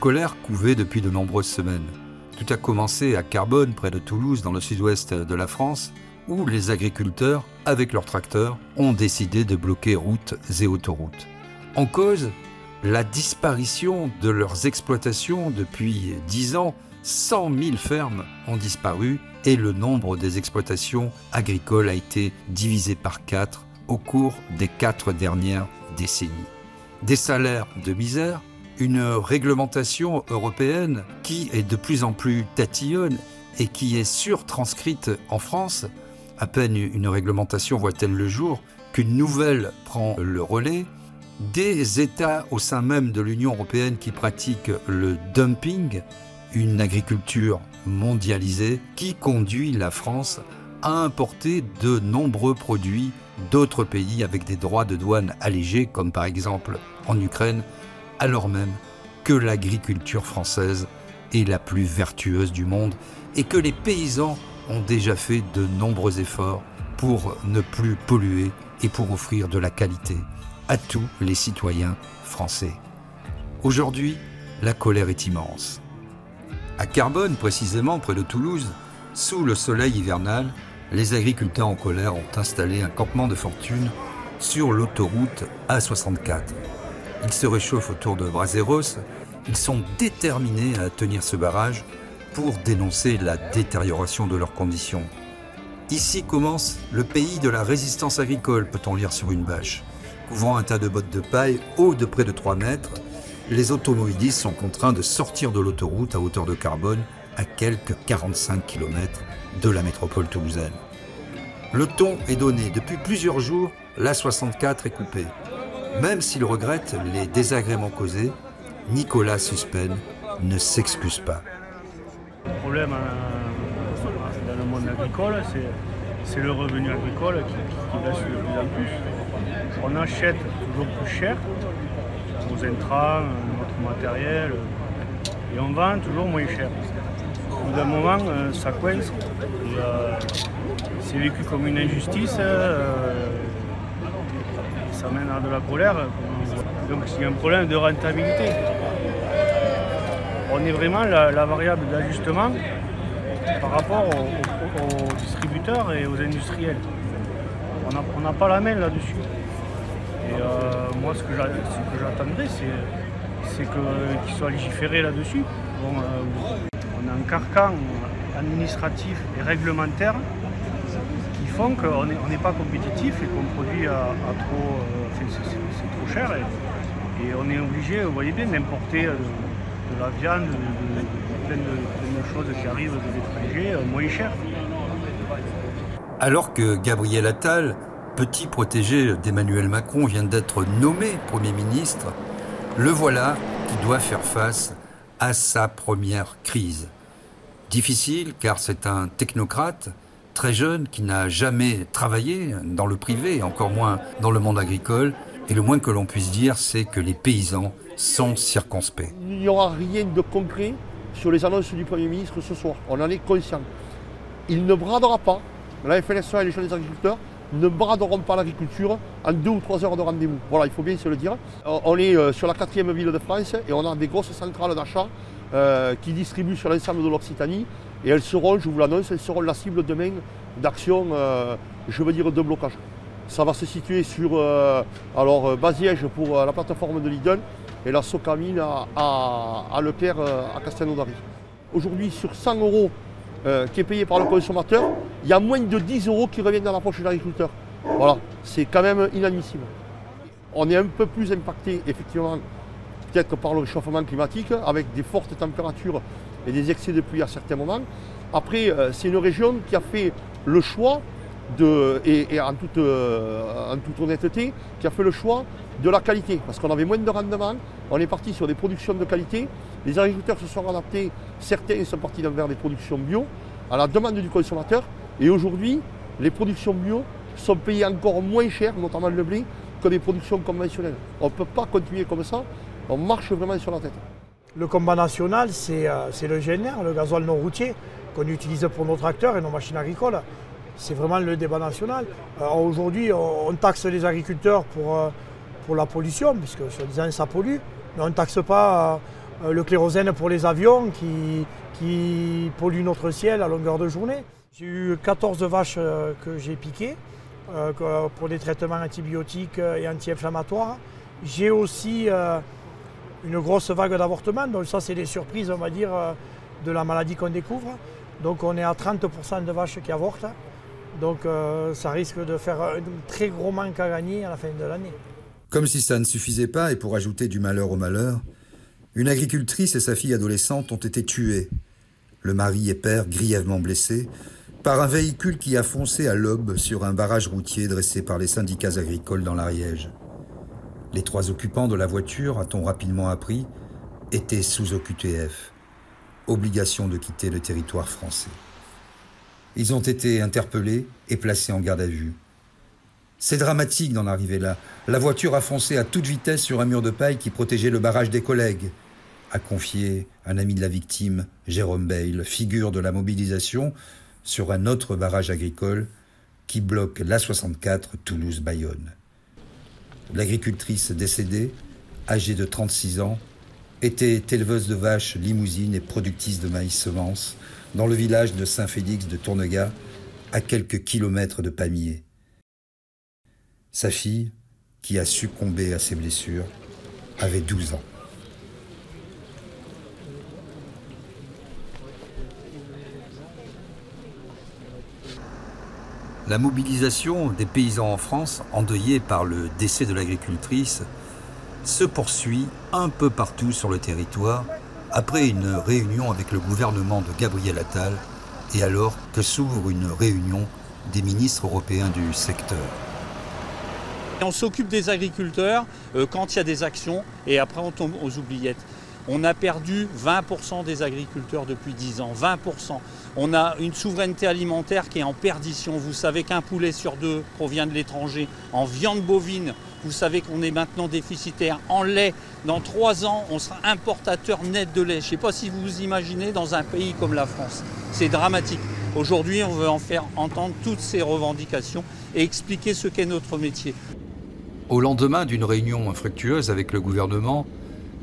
Colère couvait depuis de nombreuses semaines. Tout a commencé à Carbone, près de Toulouse, dans le sud-ouest de la France, où les agriculteurs, avec leurs tracteurs, ont décidé de bloquer routes et autoroutes. En cause, la disparition de leurs exploitations depuis 10 ans, 100 000 fermes ont disparu et le nombre des exploitations agricoles a été divisé par 4 au cours des 4 dernières décennies. Des salaires de misère, une réglementation européenne qui est de plus en plus tatillonne et qui est surtranscrite en France. À peine une réglementation voit-elle le jour qu'une nouvelle prend le relais. Des États au sein même de l'Union européenne qui pratiquent le dumping, une agriculture mondialisée qui conduit la France à importer de nombreux produits d'autres pays avec des droits de douane allégés, comme par exemple en Ukraine, alors même que l'agriculture française est la plus vertueuse du monde et que les paysans ont déjà fait de nombreux efforts pour ne plus polluer et pour offrir de la qualité à tous les citoyens français. Aujourd'hui, la colère est immense. À Carbone, précisément près de Toulouse, sous le soleil hivernal, les agriculteurs en colère ont installé un campement de fortune sur l'autoroute A64. Ils se réchauffent autour de Brazeros. Ils sont déterminés à tenir ce barrage pour dénoncer la détérioration de leurs conditions. Ici commence le pays de la résistance agricole, peut-on lire sur une bâche. Couvrant un tas de bottes de paille haut de près de 3 mètres, les automobilistes sont contraints de sortir de l'autoroute à hauteur de carbone à quelques 45 km de la métropole toulousaine. Le ton est donné. Depuis plusieurs jours, la 64 est coupée. Même s'il regrette les désagréments causés, Nicolas Suspen ne s'excuse pas. Le problème euh, dans le monde agricole, c'est le revenu agricole qui, qui baisse de plus en plus. On achète toujours plus cher nos intrants, notre matériel, et on vend toujours moins cher. Au bout d'un moment, euh, ça coince. Euh, c'est vécu comme une injustice. Ça mène à de la colère. Donc c'est un problème de rentabilité. On est vraiment la, variable d'ajustement par rapport aux, distributeurs et aux industriels. On n'a pas la main là-dessus. Et euh, moi, ce que j'attendrais, c'est qu'il soit légiféré là-dessus. Euh, on a un carcan administratif et réglementaire font qu'on n'est pas compétitif et qu'on produit à, trop. Euh, c'est trop cher. Et, on est obligé, vous voyez bien, d'importer de, la viande, de, plein, de, choses qui arrivent de l'étranger moins cher. Alors que Gabriel Attal petit protégé d'Emmanuel Macron vient d'être nommé Premier ministre, le voilà qui doit faire face à sa première crise. Difficile car c'est un technocrate très jeune qui n'a jamais travaillé dans le privé, encore moins dans le monde agricole, et le moins que l'on puisse dire, c'est que les paysans sont circonspects. Il n'y aura rien de concret sur les annonces du Premier ministre ce soir. On en est conscient. Il ne bradera pas la FNSEA et les jeunes agriculteurs ne braderont pas l'agriculture en deux ou trois heures de rendez-vous. Voilà, il faut bien se le dire. Euh, on est euh, sur la quatrième ville de France et on a des grosses centrales d'achat euh, qui distribuent sur l'ensemble de l'Occitanie. Et elles seront, je vous l'annonce, elles seront la cible demain d'actions, je veux dire, de blocage. Ça va se situer sur alors, Basiège pour la plateforme de Lidl et la Socamine à, à, à Leclerc à Castelnaudary. Aujourd'hui, sur 100 euros euh, qui est payé par le consommateur, il y a moins de 10 euros qui reviennent dans la poche de l'agriculteur. Voilà, c'est quand même inadmissible. On est un peu plus impacté, effectivement, peut-être par le réchauffement climatique, avec des fortes températures et des excès de pluie à certains moments. Après, euh, c'est une région qui a fait le choix, de, et, en, toute, euh, en toute honnêteté, qui a fait le choix de la qualité, parce qu'on avait moins de rendement, on est parti sur des productions de qualité, les agriculteurs se sont adaptés, certains sont partis vers des productions bio, à la demande du consommateur, et aujourd'hui, les productions bio sont payées encore moins cher, notamment le blé, que les productions conventionnelles. On ne peut pas continuer comme ça, on marche vraiment sur la tête. Le combat national, c'est euh, le GNR, le gasoil non routier, qu'on utilise pour nos tracteurs et nos machines agricoles. C'est vraiment le débat national. Euh, aujourd'hui, on taxe les agriculteurs pour, euh, pour la pollution, puisque soi-disant ça pollue, mais on ne taxe pas le clérosène pour les avions qui, qui polluent notre ciel à longueur de journée. J'ai eu 14 vaches que j'ai piquées pour des traitements antibiotiques et anti-inflammatoires. J'ai aussi une grosse vague d'avortements, donc ça c'est des surprises on va dire de la maladie qu'on découvre. Donc on est à 30% de vaches qui avortent. Donc euh, ça risque de faire un très gros manque à gagner à la fin de l'année. Comme si ça ne suffisait pas, et pour ajouter du malheur au malheur, une agricultrice et sa fille adolescente ont été tuées. Le mari et père grièvement blessés par un véhicule qui a foncé à l'aube sur un barrage routier dressé par les syndicats agricoles dans l'Ariège. Les trois occupants de la voiture, a-t-on rapidement appris, étaient sous OQTF obligation de quitter le territoire français. Ils ont été interpellés et placés en garde à vue. C'est dramatique d'en arriver là. La voiture a foncé à toute vitesse sur un mur de paille qui protégeait le barrage des collègues, a confié un ami de la victime, Jérôme Bayle, figure de la mobilisation, sur un autre barrage agricole qui bloque l'A64 Toulouse-Bayonne. L'agricultrice décédée, âgée de 36 ans, était éleveuse de vaches, limousines et productrice de maïs semences dans le village de Saint-Félix de Tournegat, à quelques kilomètres de Pamiers. Sa fille, qui a succombé à ses blessures, avait 12 ans. La mobilisation des paysans en France, endeuillés par le décès de l'agricultrice, se poursuit un peu partout sur le territoire après une réunion avec le gouvernement de Gabriel Attal et alors que s'ouvre une réunion des ministres européens du secteur. On s'occupe des agriculteurs euh, quand il y a des actions et après on tombe aux oubliettes. On a perdu 20% des agriculteurs depuis 10 ans, 20%. On a une souveraineté alimentaire qui est en perdition. Vous savez qu'un poulet sur deux provient de l'étranger. En viande bovine, vous savez qu'on est maintenant déficitaire. En lait, dans trois ans, on sera importateur net de lait. Je ne sais pas si vous vous imaginez dans un pays comme la France. C'est dramatique. Aujourd'hui, on veut en faire entendre toutes ces revendications et expliquer ce qu'est notre métier. Au lendemain d'une réunion infructueuse avec le gouvernement,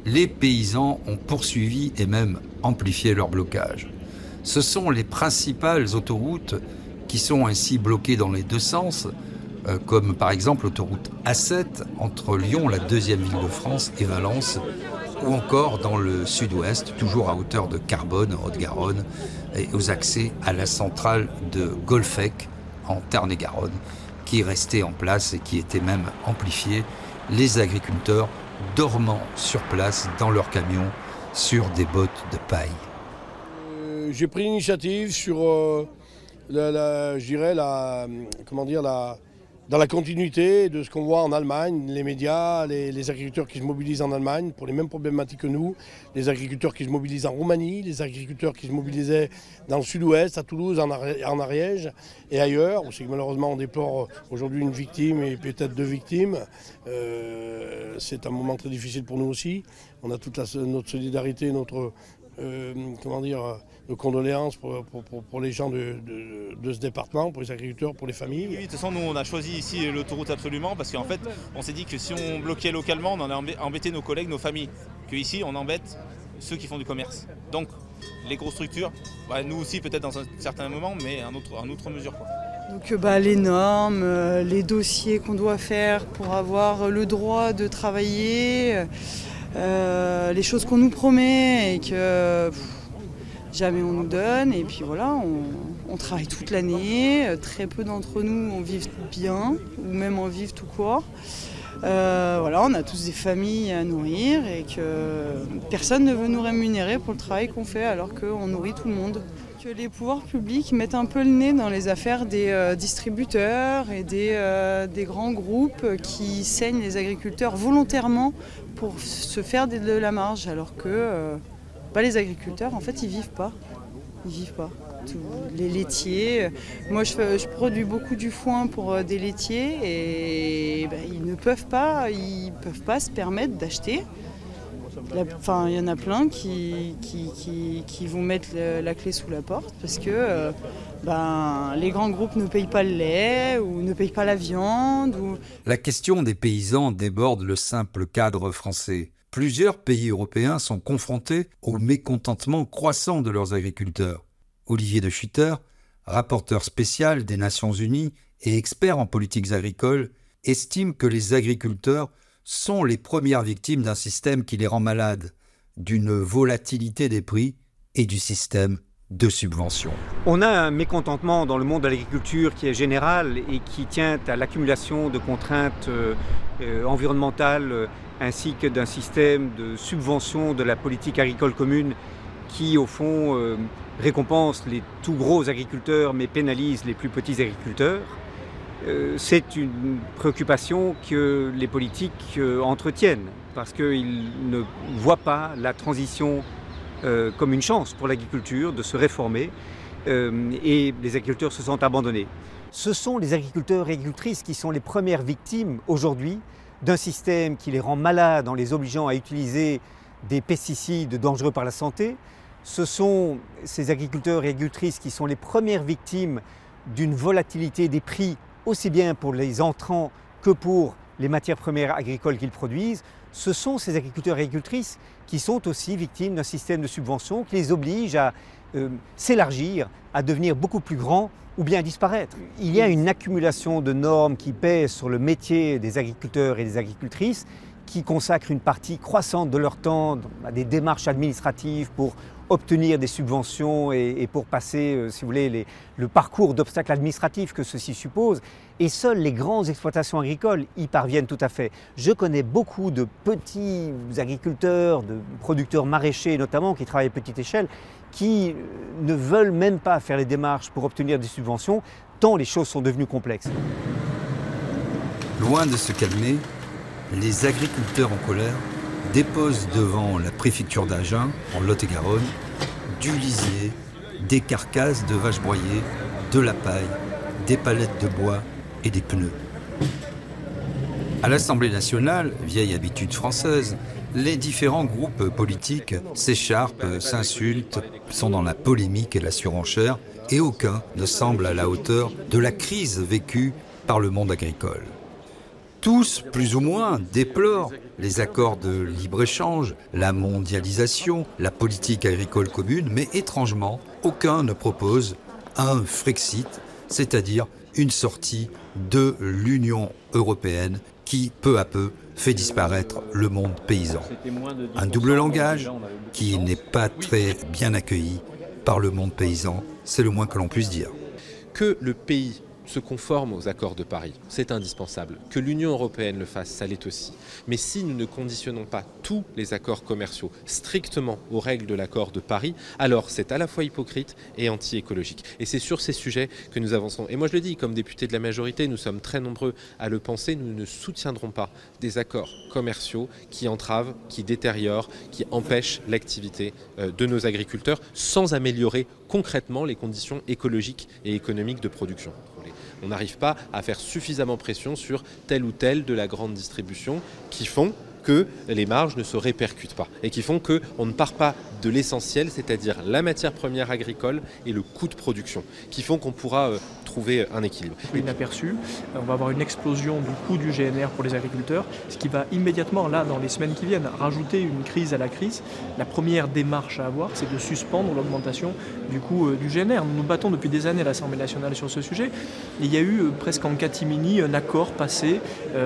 les paysans ont poursuivi et même amplifié leur blocage. Ce sont les principales autoroutes qui sont ainsi bloquées dans les deux sens, euh, comme par exemple l'autoroute A7 entre Lyon, la deuxième ville de France, et Valence, ou encore dans le sud-ouest, toujours à hauteur de Carbone, Haute-Garonne, et aux accès à la centrale de Golfec en Tarn-et-Garonne, qui est restée en place et qui était même amplifiée. Les agriculteurs dormant sur place dans leurs camions sur des bottes de paille. J'ai pris l'initiative sur, euh, la, je dirais, la, comment dire, la, dans la continuité de ce qu'on voit en Allemagne, les médias, les, agriculteurs qui se mobilisent en Allemagne pour les mêmes problématiques que nous, les agriculteurs qui se mobilisent en Roumanie, les agriculteurs qui se mobilisaient dans le sud-ouest, à Toulouse, en, Ariège et ailleurs, malheureusement on déplore aujourd'hui une victime et peut-être deux victimes. Euh, c'est un moment très difficile pour nous aussi. On a toute notre solidarité, notre, euh, comment dire, de condoléances pour, les gens de, ce département, pour les agriculteurs, pour les familles. Oui, de toute façon, nous, on a choisi ici l'autoroute absolument parce qu'en fait, on s'est dit que si on bloquait localement, on en a embêté nos collègues, nos familles. Que ici, on embête ceux qui font du commerce. Donc, les grosses structures, bah, nous aussi peut-être dans un certain moment, mais en autre, en autre mesure. Donc bah, les normes, euh, les dossiers qu'on doit faire pour avoir le droit de travailler, euh, les choses qu'on nous promet et que jamais on nous donne. Et puis voilà, on, travaille toute l'année. Très peu d'entre nous en vivent bien, ou même en vivent tout court. Euh, voilà, on a tous des familles à nourrir et que personne ne veut nous rémunérer pour le travail qu'on fait alors qu'on nourrit tout le monde. Que les pouvoirs publics mettent un peu le nez dans les affaires des euh, distributeurs et des, euh, des, grands groupes qui saignent les agriculteurs volontairement pour se faire de la marge alors que les agriculteurs, en fait, ils vivent pas. Ils vivent pas. les laitiers, euh, moi je, produis beaucoup du foin pour euh, des laitiers et ben, ils ne peuvent pas, ils peuvent pas se permettre d'acheter. Enfin, il y en a plein qui, qui, vont mettre la clé sous la porte parce que euh, ben, les grands groupes ne payent pas le lait ou ne payent pas la viande. Ou... La question des paysans déborde le simple cadre français Plusieurs pays européens sont confrontés au mécontentement croissant de leurs agriculteurs. Olivier de Schutter, rapporteur spécial des Nations Unies et expert en politiques agricoles, estime que les agriculteurs sont les premières victimes d'un système qui les rend malades, d'une volatilité des prix et du système de subventions. On a un mécontentement dans le monde de l'agriculture qui est général et qui tient à l'accumulation de contraintes euh, euh, environnementales euh, ainsi que d'un système de subvention de la politique agricole commune qui, au fond, récompense les tout gros agriculteurs mais pénalise les plus petits agriculteurs. C'est une préoccupation que les politiques entretiennent parce qu'ils ne voient pas la transition euh, comme une chance pour l'agriculture de se réformer euh, et les agriculteurs se sont abandonnés. Ce sont les agriculteurs et agricultrices qui sont les premières victimes aujourd'hui d'un système qui les rend malades en les obligeant à utiliser des pesticides dangereux par la santé. Ce sont ces agriculteurs et agricultrices qui sont les premières victimes d'une volatilité des prix aussi bien pour les entrants que pour les matières premières agricoles qu'ils produisent, ce sont ces agriculteurs et agricultrices qui sont aussi victimes d'un système de subvention qui les oblige à euh, s'élargir, à devenir beaucoup plus grands ou bien à disparaître. Il y a une accumulation de normes qui pèsent sur le métier des agriculteurs et des agricultrices qui consacrent une partie croissante de leur temps à des démarches administratives pour obtenir des subventions et, pour passer, euh, si vous voulez, le parcours d'obstacles administratifs que ceci suppose. Et seules les grandes exploitations agricoles y parviennent tout à fait. Je connais beaucoup de petits agriculteurs, de producteurs maraîchers notamment, qui travaillent à petite échelle, qui euh, ne veulent même pas faire les démarches pour obtenir des subventions, tant les choses sont devenues complexes. Loin de se calmer, les agriculteurs en colère déposent devant la préfecture d'Agen, en Lot-et-Garonne, du lisier, des carcasses de vaches broyées, de la paille, des palettes de bois et des pneus. À l'Assemblée nationale, vieille habitude française, les différents groupes politiques s'écharpent, s'insultent, sont dans la polémique et la surenchère, et aucun ne semble à la hauteur de la crise vécue par le monde agricole. Tous, plus ou moins, déplorent les accords de libre-échange, la mondialisation, la politique agricole commune, mais étrangement, aucun ne propose un Frexit, c'est-à-dire une sortie de l'Union européenne qui, peu à peu, fait disparaître le monde paysan. Un double langage qui n'est pas très bien accueilli par le monde paysan, c'est le moins que l'on puisse dire. Que le pays se conforme aux accords de Paris. C'est indispensable. Que l'Union européenne le fasse, ça l'est aussi. Mais si nous ne conditionnons pas tous les accords commerciaux strictement aux règles de l'accord de Paris, alors c'est à la fois hypocrite et anti-écologique. Et c'est sur ces sujets que nous avançons. Et moi je le dis, comme député de la majorité, nous sommes très nombreux à le penser, nous ne soutiendrons pas des accords commerciaux qui entravent, qui détériorent, qui empêchent l'activité euh, de nos agriculteurs sans améliorer concrètement les conditions écologiques et économiques de production on n'arrive pas à faire suffisamment pression sur telle ou telle de la grande distribution qui font que les marges ne se répercutent pas et qui font qu'on ne part pas de l'essentiel, c'est-à-dire la matière première agricole et le coût de production, qui font qu'on pourra euh, trouver un équilibre. Inaperçu, on va avoir une explosion du coût du GNR pour les agriculteurs, ce qui va immédiatement, là, dans les semaines qui viennent, rajouter une crise à la crise. La première démarche à avoir, c'est de suspendre l'augmentation du coût euh, du GNR. Nous nous battons depuis des années à l'Assemblée nationale sur ce sujet. il y a eu euh, presque en catimini un accord passé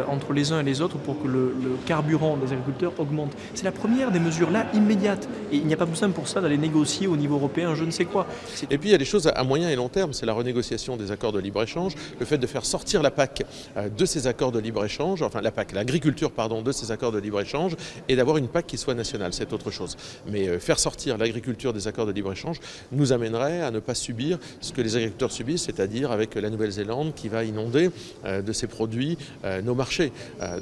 entre les uns et les autres pour que le carburant des agriculteurs augmente. C'est la première des mesures là immédiates. Et il n'y a pas besoin pour ça d'aller négocier au niveau européen je ne sais quoi. Et puis il y a des choses à moyen et long terme, c'est la renégociation des accords de libre-échange, le fait de faire sortir la PAC euh, de ces accords de libre-échange, enfin la PAC, l'agriculture pardon, de ces accords de libre-échange, et d'avoir une PAC qui soit nationale, c'est autre chose. Mais euh, faire sortir l'agriculture des accords de libre-échange nous amènerait à ne pas subir ce que les agriculteurs subissent, c'est-à-dire avec la Nouvelle-Zélande qui va inonder euh, de ses produits nos marchés.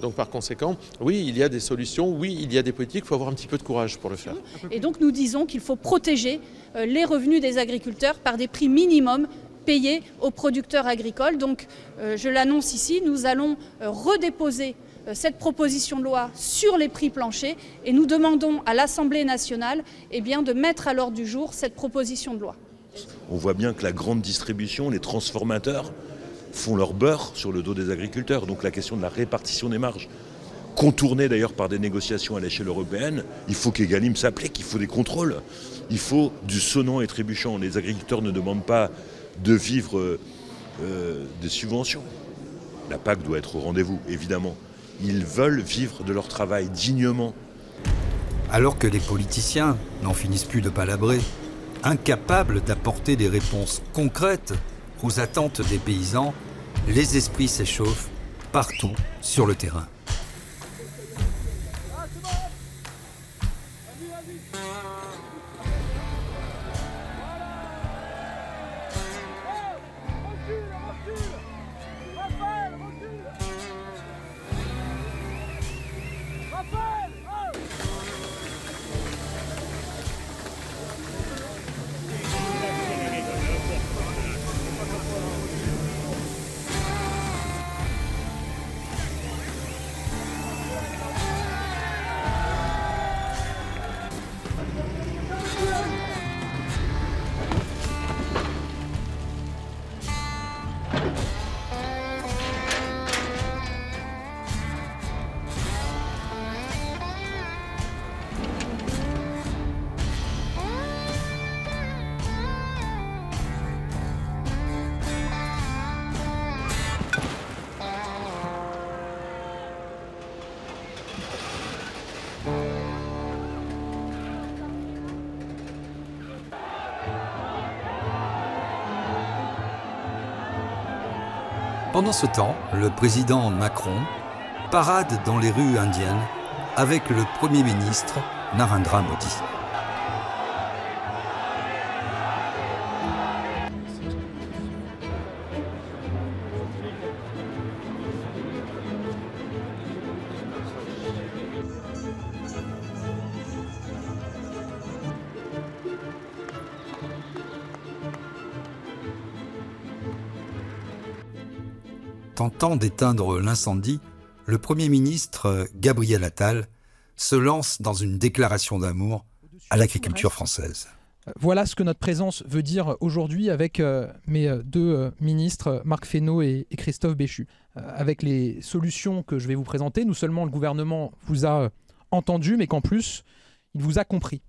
Donc par conséquent, oui, il y a des solutions, oui, il y a des politiques, il faut avoir un petit peu de courage pour le faire. Et donc nous disons qu'il faut protéger euh, les revenus des agriculteurs par des prix minimums payés aux producteurs agricoles. Donc euh, je l'annonce ici, nous allons euh, redéposer cette proposition de loi sur les prix planchers et nous demandons à l'Assemblée nationale eh bien, de mettre à l'ordre du jour cette proposition de loi. On voit bien que la grande distribution, les transformateurs font leur beurre sur le dos des agriculteurs. Donc la question de la répartition des marges contourné d'ailleurs par des négociations à l'échelle européenne. Il faut qu'Egalim s'applique, il faut des contrôles, il faut du sonnant et trébuchant. Les agriculteurs ne demandent pas de vivre euh, des subventions. La PAC doit être au rendez-vous, évidemment. Ils veulent vivre de leur travail dignement. Alors que les politiciens n'en finissent plus de palabrer, incapables d'apporter des réponses concrètes aux attentes des paysans, les esprits s'échauffent partout sur le terrain. Amen. Pendant ce temps, le président Macron parade dans les rues indiennes avec le Premier ministre Narendra Modi. Tentant d'éteindre l'incendie, le Premier ministre Gabriel Attal se lance dans une déclaration d'amour à l'agriculture française. Voilà ce que notre présence veut dire aujourd'hui avec euh, mes euh, deux euh, ministres, Marc Fesneau et Christophe Béchu. Avec les solutions que je vais vous présenter, non seulement le gouvernement vous a entendu, mais qu'en plus, il vous a compris.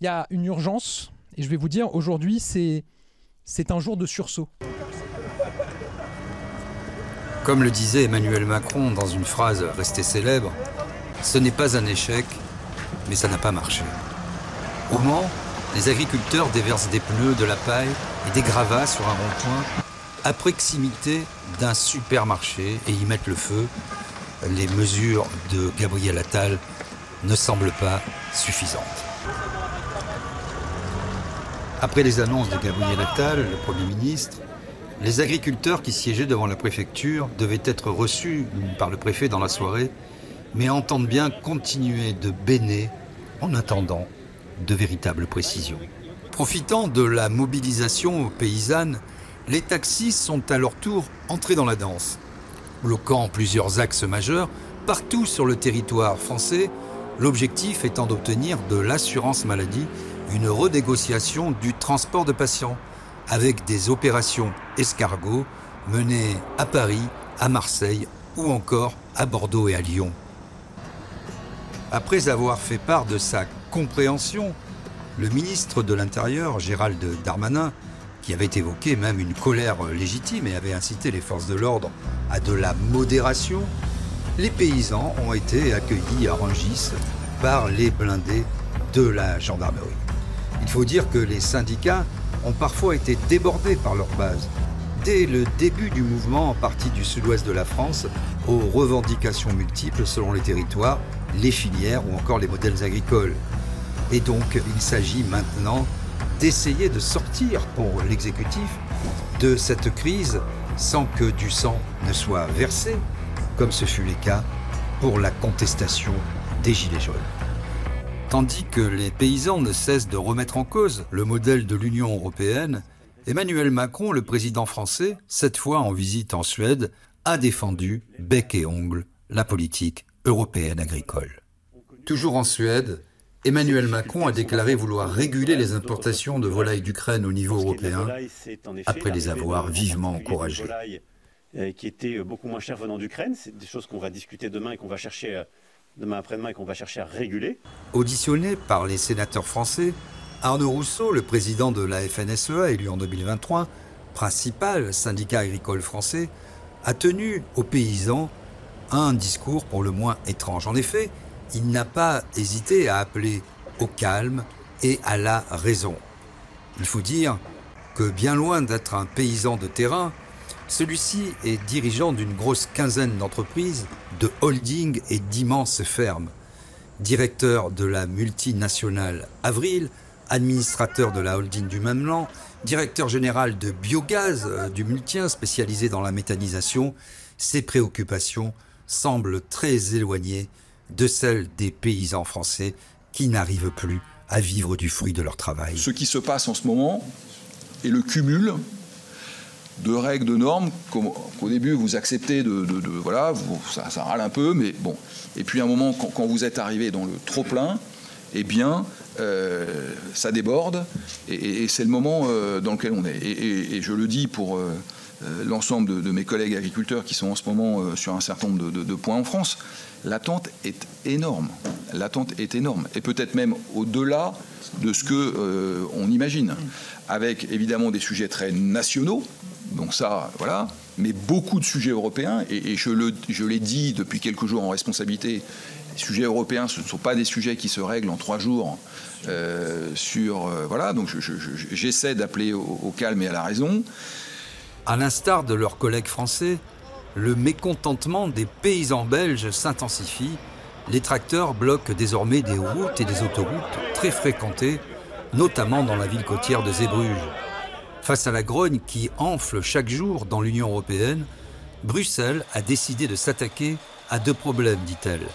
Il y a une urgence, et je vais vous dire, aujourd'hui, c'est un jour de sursaut. Comme le disait Emmanuel Macron dans une phrase restée célèbre, ce n'est pas un échec, mais ça n'a pas marché. Au Mans, les agriculteurs déversent des pneus, de la paille et des gravats sur un rond-point à proximité d'un supermarché et y mettent le feu. Les mesures de Gabriel Attal ne semblent pas suffisantes. Après les annonces de Gabriel Attal, le Premier ministre, les agriculteurs qui siégeaient devant la préfecture devaient être reçus par le préfet dans la soirée, mais entendent bien continuer de béner en attendant de véritables précisions. Profitant de la mobilisation paysanne, les taxis sont à leur tour entrés dans la danse. Bloquant plusieurs axes majeurs, partout sur le territoire français, l'objectif étant d'obtenir de l'assurance maladie une renégociation du transport de patients avec des opérations escargots menées à Paris, à Marseille ou encore à Bordeaux et à Lyon. Après avoir fait part de sa compréhension, le ministre de l'Intérieur, Gérald Darmanin, qui avait évoqué même une colère légitime et avait incité les forces de l'ordre à de la modération, les paysans ont été accueillis à Rangis par les blindés de la gendarmerie. Il faut dire que les syndicats ont parfois été débordés par leur base. Dès le début du mouvement en partie du sud-ouest de la France, aux revendications multiples selon les territoires, les filières ou encore les modèles agricoles. Et donc, il s'agit maintenant d'essayer de sortir pour l'exécutif de cette crise sans que du sang ne soit versé, comme ce fut le cas pour la contestation des Gilets jaunes. Tandis que les paysans ne cessent de remettre en cause le modèle de l'Union européenne, Emmanuel Macron, le président français, cette fois en visite en Suède, a défendu bec et ongle la politique européenne agricole. Toujours en Suède, Emmanuel Macron a déclaré vouloir réguler les importations de volailles d'Ukraine au niveau européen après les avoir vivement encouragées. va chercher demain après-demain et qu'on va chercher à réguler. Auditionné par les sénateurs français, Arnaud Rousseau, le président de la FNSEA, élu en 2023, principal syndicat agricole français, a tenu aux paysans un discours pour le moins étrange. En effet, il n'a pas hésité à appeler au calme et à la raison. Il faut dire que bien loin d'être un paysan de terrain, celui-ci est dirigeant d'une grosse quinzaine d'entreprises, de holdings et d'immenses fermes. Directeur de la multinationale Avril, administrateur de la holding du même nom, directeur général de Biogaz euh, du Multien spécialisé dans la méthanisation, ses préoccupations semblent très éloignées de celles des paysans français qui n'arrivent plus à vivre du fruit de leur travail. Ce qui se passe en ce moment est le cumul de règles, de normes qu'au début vous acceptez de, voilà, ça, râle un peu, mais bon. Et puis à un moment, quand, vous êtes arrivé dans le trop plein, eh bien, euh, ça déborde, et, c'est le moment euh, dans lequel on est. Et, je le dis pour euh, l'ensemble de, mes collègues agriculteurs qui sont en ce moment sur un certain nombre de, points en France, l'attente est énorme. L'attente est énorme, et peut-être même au-delà de ce que on imagine, avec évidemment des sujets très nationaux donc ça, voilà. Mais beaucoup de sujets européens, et, je l'ai dit depuis quelques jours en responsabilité, les sujets européens, ce ne sont pas des sujets qui se règlent en trois jours. Euh, sur euh, voilà, donc j'essaie d'appeler au, calme et à la raison. À l'instar de leurs collègues français, le mécontentement des paysans belges s'intensifie. Les tracteurs bloquent désormais des routes et des autoroutes très fréquentées, notamment dans la ville côtière de Zeebrugge. Face à la grogne qui enfle chaque jour dans l'Union européenne, Bruxelles a décidé de s'attaquer à deux problèmes, dit-elle.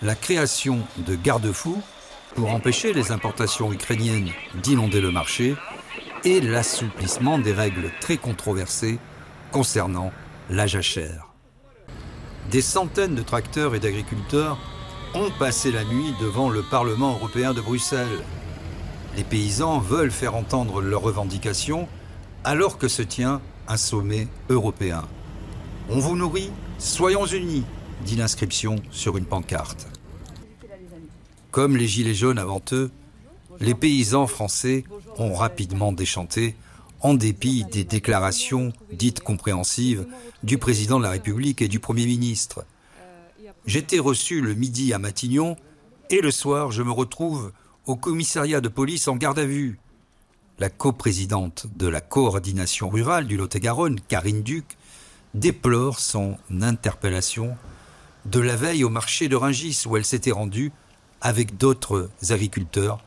La création de garde-fous pour empêcher les importations ukrainiennes d'inonder le marché et l'assouplissement des règles très controversées concernant la jachère. Des centaines de tracteurs et d'agriculteurs ont passé la nuit devant le Parlement européen de Bruxelles. Les paysans veulent faire entendre leurs revendications alors que se tient un sommet européen. On vous nourrit, soyons unis, dit l'inscription sur une pancarte. Comme les Gilets jaunes avant eux, les paysans français ont rapidement déchanté, en dépit des déclarations dites compréhensives du président de la République et du Premier ministre. J'étais reçu le midi à Matignon et le soir je me retrouve au commissariat de police en garde à vue la coprésidente de la coordination rurale du Lot-et-Garonne, Karine Duc, déplore son interpellation de la veille au marché de Ringis où elle s'était rendue avec d'autres agriculteurs,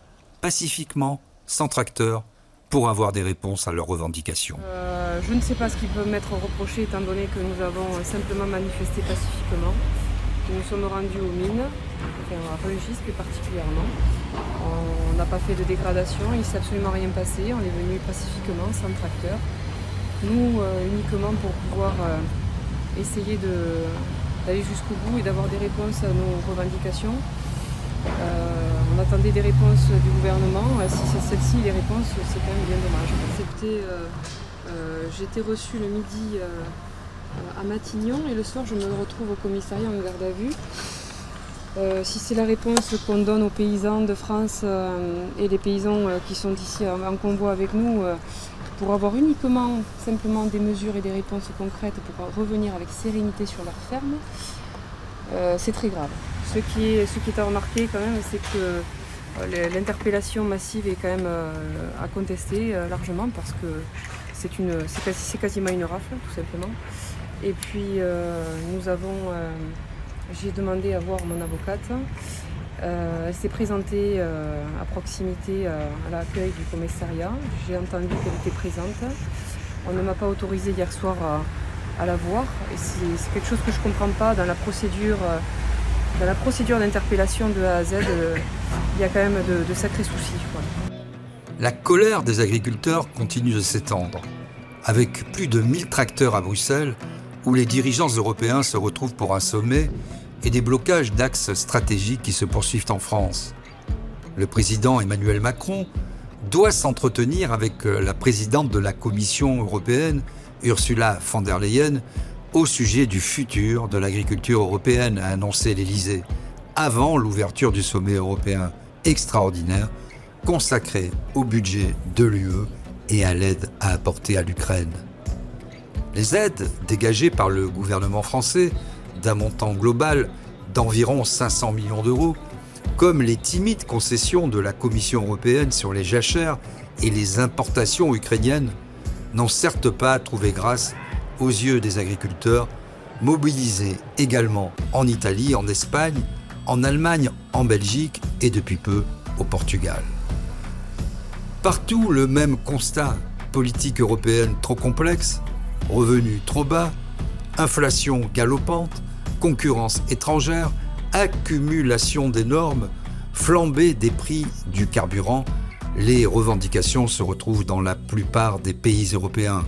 pacifiquement, sans tracteur, pour avoir des réponses à leurs revendications. Euh, je ne sais pas ce qu'ils peuvent m'être reproché étant donné que nous avons simplement manifesté pacifiquement. Nous sommes rendus aux mines, enfin à Rungis plus particulièrement. On n'a pas fait de dégradation, il ne s'est absolument rien passé, on est venu pacifiquement, sans tracteur. Nous, euh, uniquement pour pouvoir euh, essayer d'aller jusqu'au bout et d'avoir des réponses à nos revendications. Euh, on attendait des réponses du gouvernement. si c'est celle-ci, les réponses, c'est quand même bien dommage. J'ai été reçu le midi à Matignon et le soir je me retrouve au commissariat en garde à vue. Euh, si c'est la réponse qu'on donne aux paysans de France euh, et les paysans euh, qui sont ici en, convoi avec nous, pour avoir uniquement simplement des mesures et des réponses concrètes pour revenir avec sérénité sur leur ferme, c'est très grave. Ce qui, est, ce qui est à remarquer quand même, c'est que l'interpellation massive est quand même à contester largement parce que c'est quasiment une rafle tout simplement. Et puis euh, nous avons, euh, j'ai demandé à voir mon avocate. Euh, elle s'est présentée à proximité à l'accueil du commissariat. J'ai entendu qu'elle était présente. On ne m'a pas autorisé hier soir à, la voir. Et c'est quelque chose que je ne comprends pas dans la procédure. dans la procédure d'interpellation de A à Z, il y a quand même de, sacrés soucis. La colère des agriculteurs continue de s'étendre. Avec plus de 1000 tracteurs à Bruxelles, où les dirigeants européens se retrouvent pour un sommet et des blocages d'axes stratégiques qui se poursuivent en France. Le président Emmanuel Macron doit s'entretenir avec euh, la présidente de la Commission européenne, Ursula von der Leyen, au sujet du futur de l'agriculture européenne, a annoncé l'Élysée, avant l'ouverture du sommet européen extraordinaire consacré au budget de l'UE et à l'aide à apporter à l'Ukraine. Les aides dégagées par le gouvernement français, d'un montant global d'environ 500 millions d'euros, comme les timides concessions de la Commission européenne sur les jachères et les importations ukrainiennes, n'ont certes pas trouvé grâce aux yeux des agriculteurs, mobilisés également en Italie, en Espagne, en Allemagne, en Belgique et depuis peu au Portugal. Partout le même constat, politique européenne trop complexe, revenus trop bas, inflation galopante, concurrence étrangère, accumulation des normes, flambée des prix du carburant, les revendications se retrouvent dans la plupart des pays européens.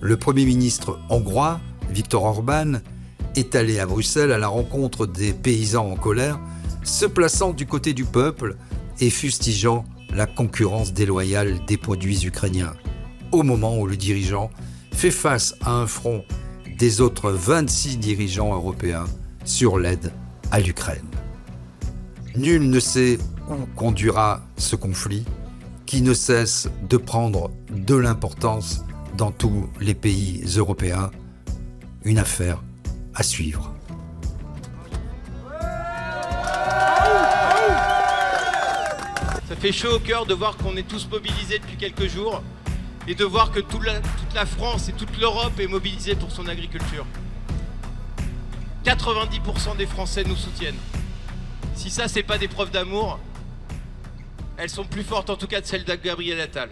Le Premier ministre hongrois, Viktor Orban, est allé à Bruxelles à la rencontre des paysans en colère, se plaçant du côté du peuple et fustigeant la concurrence déloyale des produits ukrainiens, au moment où le dirigeant fait face à un front des autres 26 dirigeants européens sur l'aide à l'Ukraine. Nul ne sait où conduira ce conflit qui ne cesse de prendre de l'importance dans tous les pays européens. Une affaire à suivre. Ça fait chaud au cœur de voir qu'on est tous mobilisés depuis quelques jours et de voir que toute la, France et toute l'Europe est mobilisée pour son agriculture. 90% des Français nous soutiennent. Si ça, c'est pas des preuves d'amour, elles sont plus fortes en tout cas de celles de Gabriel Attal.